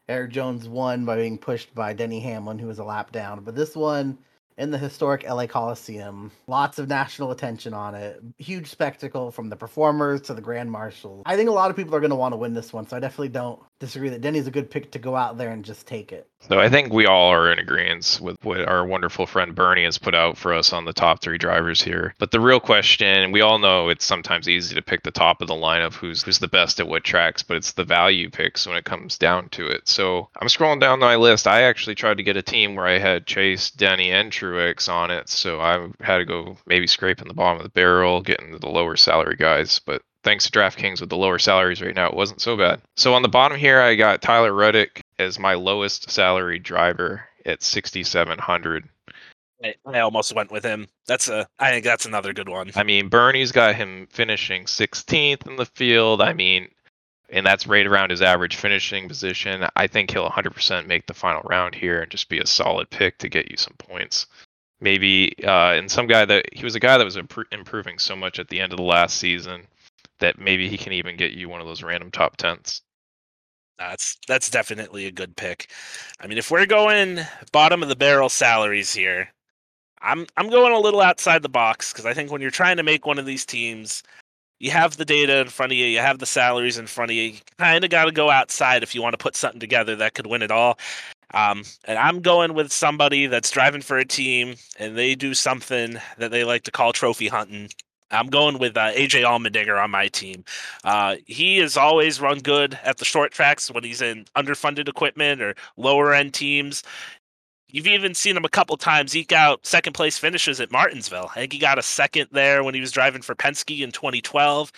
S3: Erik Jones won by being pushed by Denny Hamlin, who was a lap down. But this one in the historic LA Coliseum. Lots of national attention on it. Huge spectacle from the performers to the grand marshals. I think a lot of people are going to want to win this one, so I definitely don't disagree that Denny's a good pick to go out there and just take it.
S1: So I think we all are in agreement with what our wonderful friend Burnie has put out for us on the top three drivers here. But the real question, we all know it's sometimes easy to pick the top of the lineup who's who's the best at what tracks, but it's the value picks when it comes down to it. So I'm scrolling down my list. I actually tried to get a team where I had Chase, Denny, and Truex on it. So I had to go maybe scraping the bottom of the barrel, getting the lower salary guys. But thanks to DraftKings with the lower salaries right now, it wasn't so bad. So on the bottom here, I got Tyler Reddick as my lowest salary driver at 6,700.
S2: I, I almost went with him. That's a. I think that's another good one.
S1: I mean, Burnie's got him finishing 16th in the field. I mean, and that's right around his average finishing position. I think he'll 100% make the final round here and just be a solid pick to get you some points. Maybe, uh, and some guy that he was a guy that was impro- improving so much at the end of the last season that maybe he can even get you one of those random top tens.
S2: That's that's definitely a good pick. I mean, if we're going bottom of the barrel salaries here, I'm I'm going a little outside the box because I think when you're trying to make one of these teams, you have the data in front of you, you have the salaries in front of you. You kind of got to go outside if you want to put something together that could win it all. Um, and I'm going with somebody that's driving for a team and they do something that they like to call trophy hunting. I'm going with uh, AJ Allmendinger on my team. Uh, he has always run good at the short tracks when he's in underfunded equipment or lower end teams. You've even seen him a couple times eke out second place finishes at Martinsville. I think he got a second there when he was driving for Penske in 2012.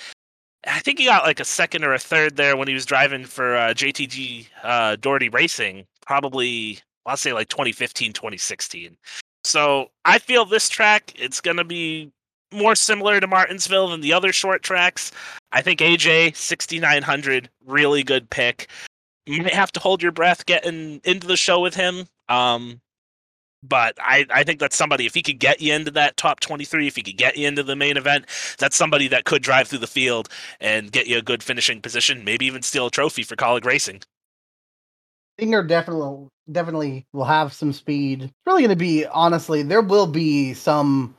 S2: I think he got like a second or a third there when he was driving for uh, JTG uh, Daugherty Racing, probably, I'll say like 2015, 2016. So I feel this track, it's going to be more similar to Martinsville than the other short tracks. I think AJ 6900 really good pick. You might have to hold your breath getting into the show with him. Um, but I, I think that's somebody if he could get you into that top 23 if he could get you into the main event that's somebody that could drive through the field and get you a good finishing position maybe even steal a trophy for Kaulig racing
S3: Dinger definitely definitely will have some speed. It's really going to be honestly, there will be some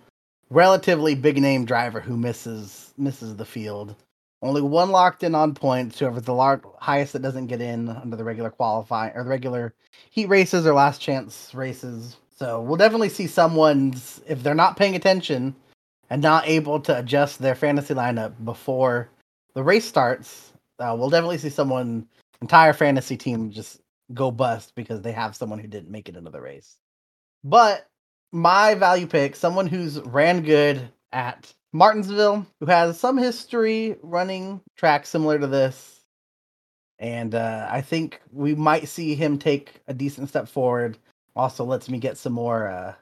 S3: relatively big name driver who misses misses the field. Only one locked in on points. Whoever the lar- highest that doesn't get in under the regular qualifying or the regular heat races or last chance races. So we'll definitely see someone's if they're not paying attention and not able to adjust their fantasy lineup before the race starts. Uh, we'll definitely see someone entire fantasy team just go bust because they have someone who didn't make it into the race. But my value pick, someone who's ran good at Martinsville, who has some history running tracks similar to this. And uh, I think we might see him take a decent step forward. Also, lets me get some more uh,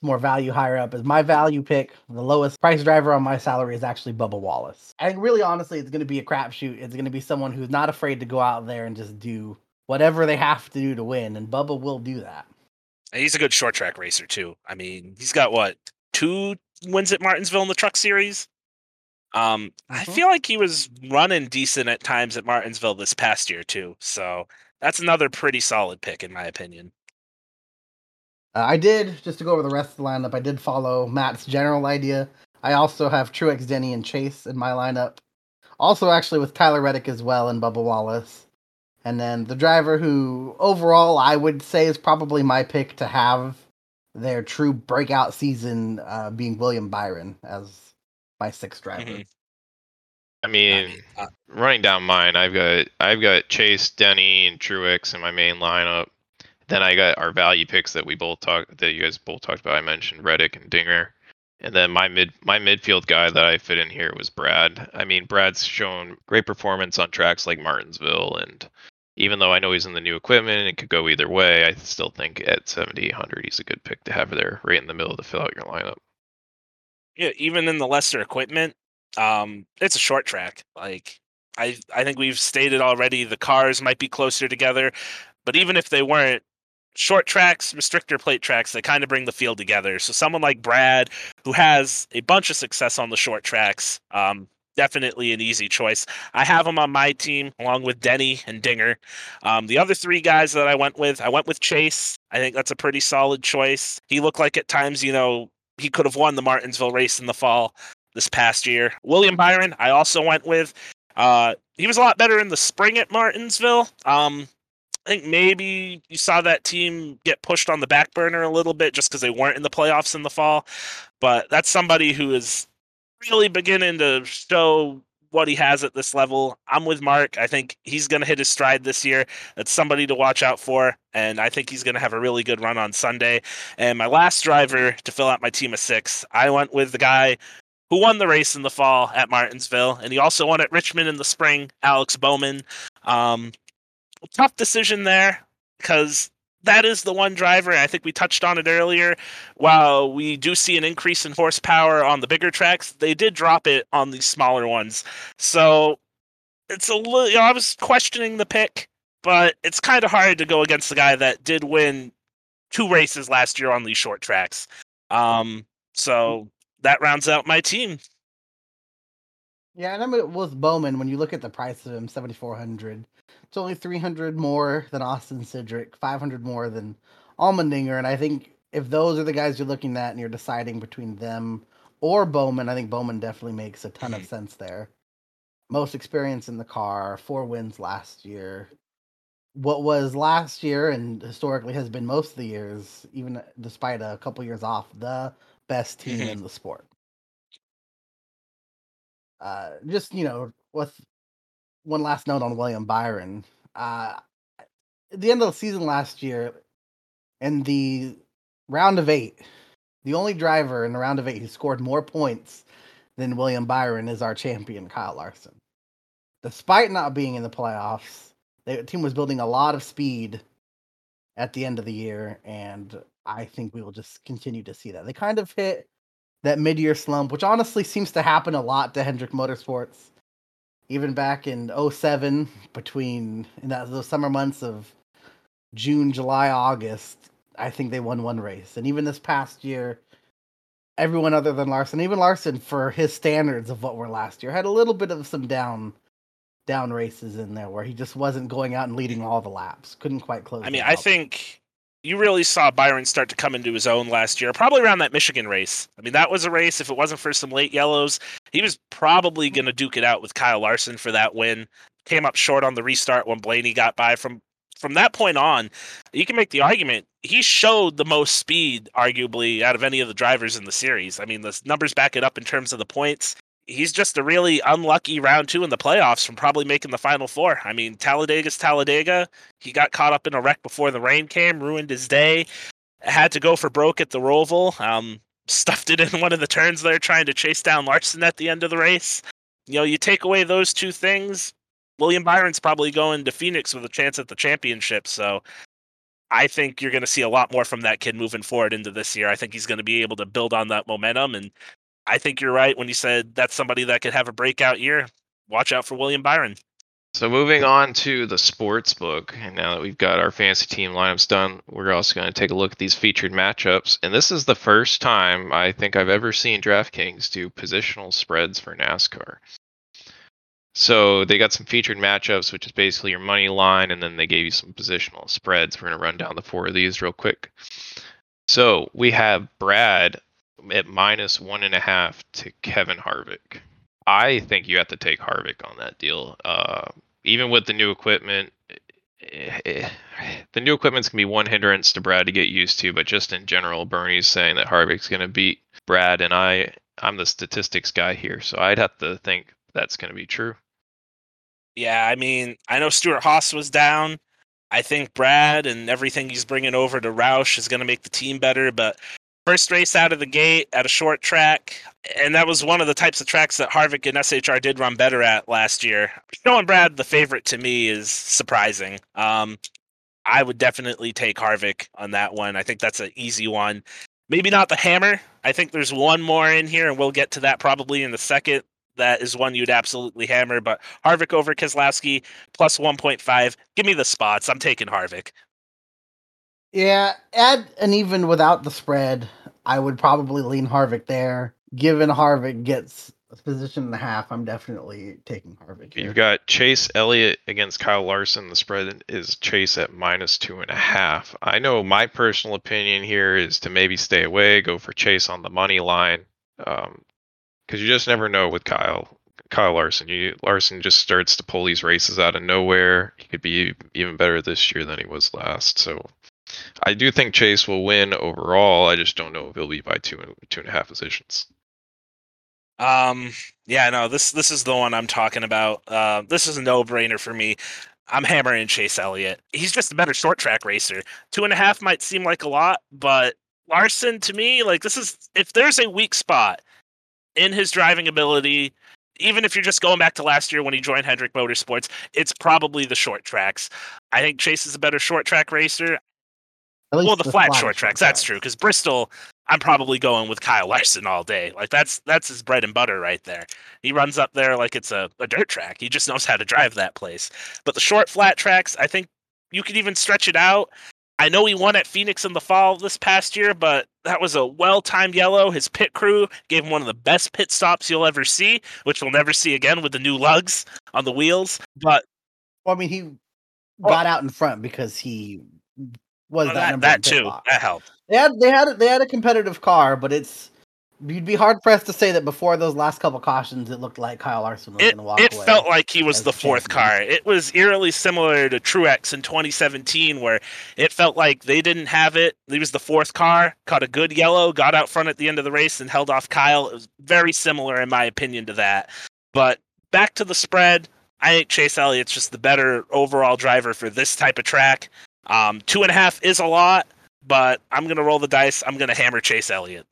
S3: some more value higher up. As my value pick, the lowest price driver on my salary is actually Bubba Wallace. I think really honestly, it's going to be a crapshoot. It's going to be someone who's not afraid to go out there and just do whatever they have to do to win, and Bubba will do that.
S2: He's a good short track racer too. I mean, he's got what two wins at Martinsville in the Truck Series. Um, I
S3: Mhm.
S2: feel like he was running decent at times at Martinsville this past year too. So that's another pretty solid pick in my opinion.
S3: Uh, I did just to go over the rest of the lineup. I did follow Matt's general idea. I also have Truex, Denny, and Chase in my lineup. Also, actually, with Tyler Reddick as well and Bubba Wallace. And then the driver who, overall, I would say is probably my pick to have their true breakout season uh, being William Byron as my sixth driver.
S2: Mhm.
S1: I mean,
S2: mean, uh,
S1: running down mine, I've got I've got Chase, Denny, and Truex in my main lineup. Then I got our value picks that we both talked that you guys both talked about. I mentioned Reddick and Dinger. And then my mid my midfield guy that I fit in here was Brad. I mean, Brad's shown great performance on tracks like Martinsville, and even though I know he's in the new equipment it could go either way, I still think at 7800 he's a good pick to have there, right in the middle to fill out your lineup.
S2: yeah, even in the lesser equipment, um, it's a short track. Like I, I think we've stated already, the cars might be closer together, but even if they weren't, short tracks, restrictor plate tracks, they kind of bring the field together. So someone like Brad, who has a bunch of success on the short tracks, um, definitely an easy choice. I have him on my team along with Denny and Dinger. Um, the other three guys that I went with, I went with Chase. I think that's a pretty solid choice. He looked like at times, you know, he could have won the Martinsville race in the fall this past year. William Byron, I also went with. Uh, he was a lot better in the spring at Martinsville. Um, I think maybe you saw that team get pushed on the back burner a little bit just because they weren't in the playoffs in the fall. But that's somebody who is really beginning to show what he has at this level. I'm with Mark. I think he's going to hit his stride this year. That's somebody to watch out for. And I think he's going to have a really good run on Sunday. And my last driver to fill out my team of six, I went with the guy who won the race in the fall at Martinsville. And he also won at Richmond in the spring, Alex Bowman. Um, tough decision there because that is the one driver. I think we touched on it earlier. While we do see an increase in horsepower on the bigger tracks, they did drop it on the smaller ones. So it's a little. You know, I was questioning the pick, but it's kind of hard to go against the guy that did win two races last year on these short tracks. Um, so that rounds out my team.
S3: Yeah, and I mean, with Bowman, when you look at the price of him, seventy four hundred, it's only three hundred more than Austin five hundred more than Allmendinger, and I think if those are the guys you're looking at and you're deciding between them or Bowman, I think Bowman definitely makes a ton of
S2: Mm-hmm.
S3: sense there. Most experience in the car, four wins last year. What was last year and historically has been most of the years, even despite a couple years off, the best team
S2: Mhm.
S3: in the sport. Uh, just you know, with one last note on William Byron. Uh, at the end of the season last year, in the round of eight, the only driver in the round of eight who scored more points than William Byron is our champion, Kyle Larson. Despite not being in the playoffs, the team was building a lot of speed at the end of the year, and I think we will just continue to see that. They kind of hit that mid-year slump, which honestly seems to happen a lot to Hendrick Motorsports. Even back in 07, between in that, those summer months of June, July, August, I think they won one race. And even this past year, everyone other than Larson, even Larson for his standards of what were last year, had a little bit of some down down races in there where he just wasn't going out and leading all the laps. Couldn't quite close.
S2: I mean, I think you really saw Byron start to come into his own last year, probably around that Michigan race. I mean, that was a race. If it wasn't for some late yellows, he was probably going to duke it out with Kyle Larson for that win. Came up short on the restart when Blaney got by. From from that point on, you can make the argument he showed the most speed, arguably, out of any of the drivers in the series. I mean, the numbers back it up in terms of the points. He's just a really unlucky round two in the playoffs from probably making the final four. I mean, Talladega's Talladega. He got caught up in a wreck before the rain came, ruined his day. Had to go for broke at the Roval. Um, stuffed it in one of the turns there, trying to chase down Larson at the end of the race. You know, you take away those two things, William Byron's probably going to Phoenix with a chance at the championship. So I think you're going to see a lot more from that kid moving forward into this year. I think he's going to be able to build on that momentum. And I think you're right when you said that's somebody that could have a breakout year. Watch out for William Byron.
S1: So moving on to the sports book, and now that we've got our fantasy team lineups done, we're also going to take a look at these featured matchups. And this is the first time I think I've ever seen DraftKings do positional spreads for NASCAR. So they got some featured matchups, which is basically your money line, and then they gave you some positional spreads. We're going to run down the four of these real quick. So we have Brad at minus one and a half to Kevin Harvick. I think you have to take Harvick on that deal. Uh, even with the new equipment, the new equipment's gonna be one hindrance to Brad to get used to. But just in general, Burnie's saying that Harvick's gonna beat Brad, and I, I'm the statistics guy here, so I'd have to think that's gonna be true.
S2: Yeah, I mean, I know Stewart-Haas was down. I think Brad and everything he's bringing over to Roush is going to make the team better. But first race out of the gate at a short track, and that was one of the types of tracks that Harvick and SHR did run better at last year. Showing Brad the favorite to me is surprising. Um, I would definitely take Harvick on that one. I think that's an easy one. Maybe not the hammer. I think there's one more in here, and we'll get to that probably in the second. That is one you'd absolutely hammer. But Harvick over Keselowski plus 1.5. Give me the spots. I'm taking Harvick.
S3: Yeah, add and even without the spread, I would probably lean Harvick there. Given Harvick gets a position and a half, I'm definitely taking Harvick. Here.
S1: You've got Chase Elliott against Kyle Larson. The spread is Chase at minus two and a half. I know my personal opinion here is to maybe stay away, go for Chase on the money line, because um, you just never know with Kyle. Kyle Larson, you Larson just starts to pull these races out of nowhere. He could be even better this year than he was last. So I do think Chase will win overall. I just don't know if he'll be by two and two and a half positions.
S2: Um, yeah, no, this this is the one I'm talking about. Uh, this is a no brainer for me. I'm hammering Chase Elliott. He's just a better short track racer. Two and a half might seem like a lot, but Larson to me, like this is if there's a weak spot in his driving ability, even if you're just going back to last year when he joined Hendrick Motorsports, it's probably the short tracks. I think Chase is a better short track racer. Well, the, the flat, flat, short tracks, that's true. Because Bristol, I'm probably going with Kyle Larson all day. Like that's that's his bread and butter right there. He runs up there like it's a, a dirt track. He just knows how to drive that place. But the short flat tracks, I think you could even stretch it out. I know he won at Phoenix in the fall this past year, but that was a well timed yellow. His pit crew gave him one of the best pit stops you'll ever see, which we'll never see again with the new lugs on the wheels. But
S3: well, I mean, he oh. got out in front because he was
S2: well,
S3: that,
S2: that, that too. That helped.
S3: They had they had they had a competitive car, but it's you'd be hard pressed to say that before those last couple cautions, it looked like Kyle Larson was going to walk
S2: it
S3: away.
S2: It felt like he was the fourth car. It was eerily similar to Truex in 2017, where it felt like they didn't have it. He was the fourth car, caught a good yellow, got out front at the end of the race, and held off Kyle. It was very similar, in my opinion, to that. But back to the spread. I think Chase Elliott's just the better overall driver for this type of track. Um, two and a half is a lot, but I'm going to roll the dice. I'm going to hammer Chase Elliott.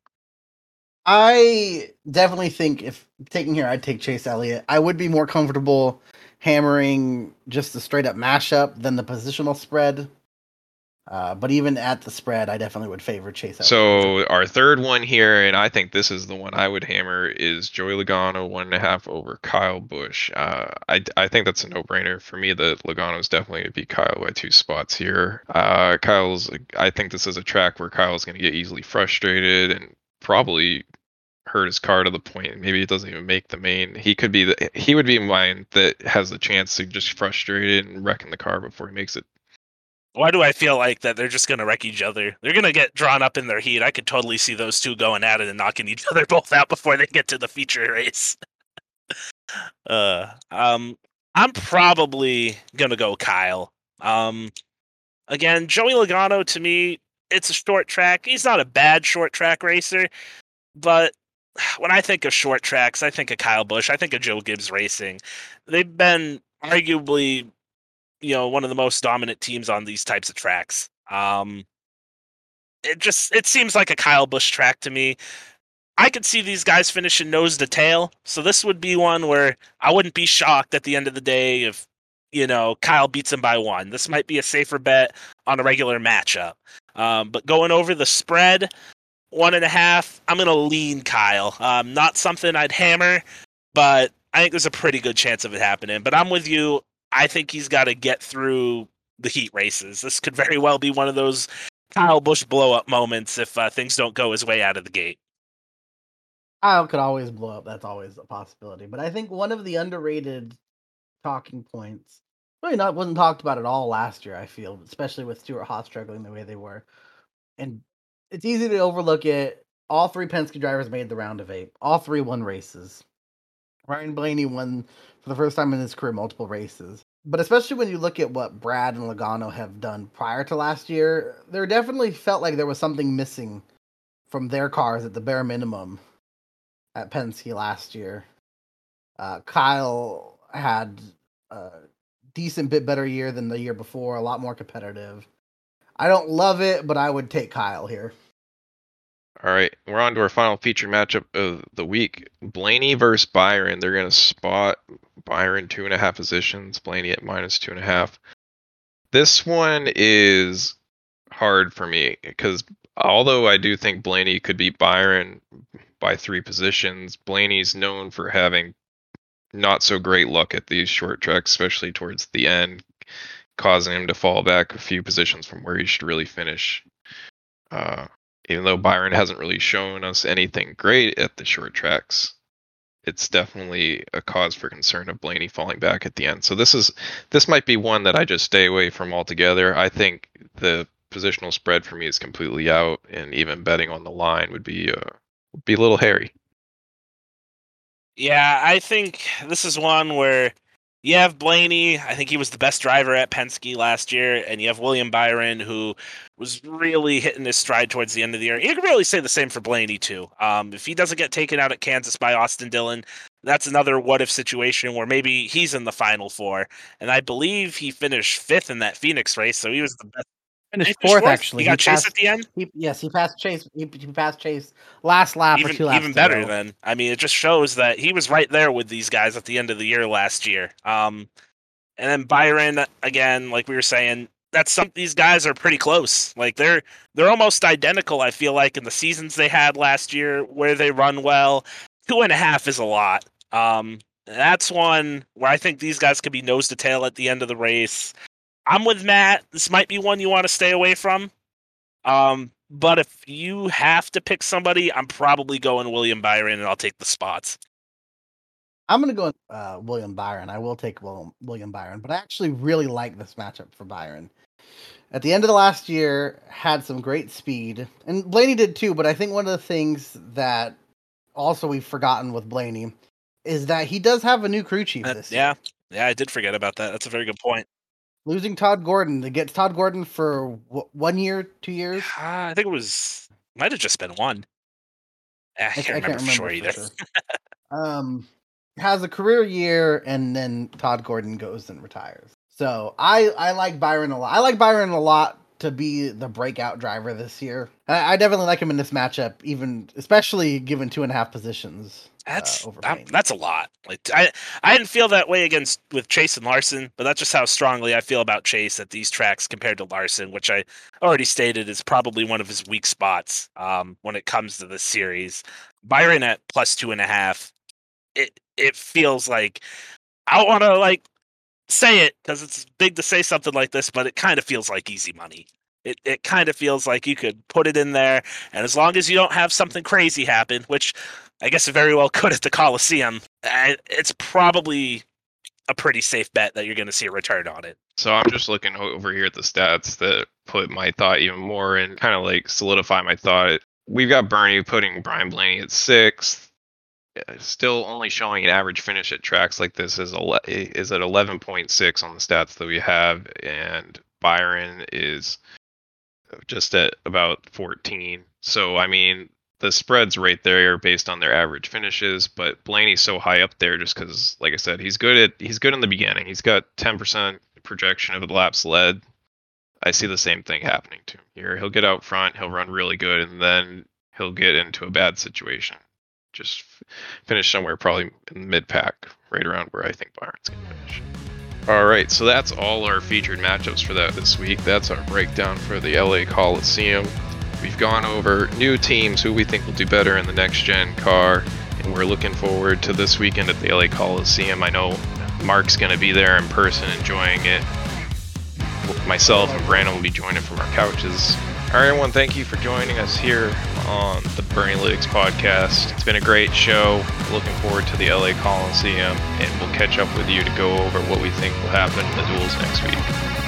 S3: I definitely think if taking here, I'd take Chase Elliott. I would be more comfortable hammering just the straight up mashup than the positional spread. Uh, but even at the spread, I definitely would favor Chase. Elliott.
S1: So our third one here, and I think this is the one I would hammer, is Joey Logano one and a half over Kyle Busch. Uh, I I think that's a no brainer for me. That Logano is definitely going to beat Kyle by two spots here. Uh, Kyle's. I think this is a track where Kyle's going to get easily frustrated and probably hurt his car to the point maybe it doesn't even make the main. He could be the he would be mine that has the chance to just frustrate it and wrecking the car before he makes it
S2: why do I feel like that they're just gonna wreck each other? They're gonna get drawn up in their heat. I could totally see those two going at it and knocking each other both out before they get to the feature race. uh, um, I'm probably gonna go Kyle. Um, again, Joey Logano to me, it's a short track. He's not a bad short track racer, but when I think of short tracks, I think of Kyle Busch. I think of Joe Gibbs Racing. They've been arguably you know one of the most dominant teams on these types of tracks. Um, it just it seems like a Kyle Busch track to me. I could see these guys finishing nose to tail, so this would be one where I wouldn't be shocked at the end of the day if you know Kyle beats him by one. This might be a safer bet on a regular matchup. Um, but going over the spread, one and a half, I'm gonna lean Kyle. Um, not something I'd hammer, but I think there's a pretty good chance of it happening. But I'm with you. I think he's got to get through the heat races. This could very well be one of those Kyle Busch blow up moments if uh, things don't go his way out of the gate.
S3: Kyle could always blow up. That's always a possibility. But I think one of the underrated talking points, really not wasn't talked about at all last year. I feel, especially with Stewart-Haas struggling the way they were, and it's easy to overlook it. All three Penske drivers made the round of eight. All three won races. Ryan Blaney won for the first time in his career multiple races. But especially when you look at what Brad and Logano have done prior to last year, there definitely felt like there was something missing from their cars at the bare minimum at Penske last year. Uh, Kyle had a decent bit better year than the year before, a lot more competitive. I don't love it, but I would take Kyle here.
S1: All right, we're on to our final feature matchup of the week. Blaney versus Byron. They're going to spot Byron two and a half positions, Blaney at minus two and a half. This one is hard for me because although I do think Blaney could beat Byron by three positions, Blaney's known for having not so great luck at these short tracks, especially towards the end, causing him to fall back a few positions from where he should really finish. Uh, even though Byron hasn't really shown us anything great at the short tracks. it's definitely a cause for concern of Blaney falling back at the end. So this is this might be one that I just stay away from altogether. I think the positional spread for me is completely out, and even betting on the line would be uh, would be a little hairy.
S2: Yeah, I think this is one where you have Blaney. I think he was the best driver at Penske last year, and you have William Byron, who was really hitting his stride towards the end of the year. You can really say the same for Blaney too. Um, if he doesn't get taken out at Kansas by Austin Dillon, that's another what if situation where maybe he's in the final four. And I believe he finished fifth in that Phoenix race, so he was the best
S3: Finished fourth, fourth, actually.
S2: He got he Chase passed, at the end.
S3: He, yes, he passed Chase. He, he passed Chase last lap
S2: even,
S3: or two laps.
S2: Even better then. I mean, it just shows that he was right there with these guys at the end of the year last year. Um, and then Byron again, like we were saying, that's some these guys are pretty close. Like they're they're almost identical. I feel like in the seasons they had last year where they run well. Two and a half is a lot. Um, that's one where I think these guys could be nose to tail at the end of the race. I'm with Matt. This might be one you want to stay away from. Um, but if you have to pick somebody, I'm probably going William Byron, and I'll take the spots.
S3: I'm going to go uh, William Byron. I will take William, William Byron, but I actually really like this matchup for Byron. At the end of the last year, had some great speed, and Blaney did too. But I think one of the things that also we've forgotten with Blaney is that he does have a new crew chief
S2: uh, yeah.
S3: year.
S2: Yeah, I did forget about that. That's a very good point
S3: losing Todd Gordon to get Todd Gordon for w- one year, two years.
S2: Uh, I think it was might have just been one. I, can't, I, remember, can't remember for sure either. For
S3: sure. um, has a career year, and then Todd Gordon goes and retires. So I I like Byron a lot. I like Byron a lot to be the breakout driver this year. I, I definitely like him in this matchup, even especially given two and a half positions.
S2: That's
S3: uh,
S2: that's a lot. Like I I didn't feel that way against with Chase and Larson, but that's just how strongly I feel about Chase at these tracks compared to Larson, which I already stated is probably one of his weak spots um, when it comes to the series. Byron at plus two and a half, it it feels like I want to like say it because it's big to say something like this, but it kind of feels like easy money. It it kind of feels like you could put it in there, and as long as you don't have something crazy happen, which I guess it very well could at the Coliseum, it's probably a pretty safe bet that you're going to see a return on it.
S1: So I'm just looking over here at the stats that put my thought even more and kind of like solidify my thought. We've got Burnie putting Brian Blaney at sixth, Uh, still only showing an average finish at tracks like this is ele- is at 11.6 on the stats that we have, and Byron is just at about 14. So I mean, the spreads right there based on their average finishes, but Blaney's so high up there just because, like I said, he's good at he's good in the beginning. He's got 10% projection of the laps led. I see the same thing happening to him here. He'll get out front, he'll run really good, and then he'll get into a bad situation. Just finish somewhere probably in mid pack, right around where I think Byron's gonna finish. All right, so that's all our featured matchups for that this week. That's our breakdown for the LA Coliseum. We've gone over new teams who we think will do better in the next gen car, and we're looking forward to this weekend at the LA Coliseum. I know Mark's going to be there in person enjoying it. Myself and Brandon will be joining from our couches. All right, everyone, thank you for joining us here on the BurnieLytics podcast. It's been a great show. Looking forward to the LA Coliseum, and we'll catch up with you to go over what we think will happen in the duels next week.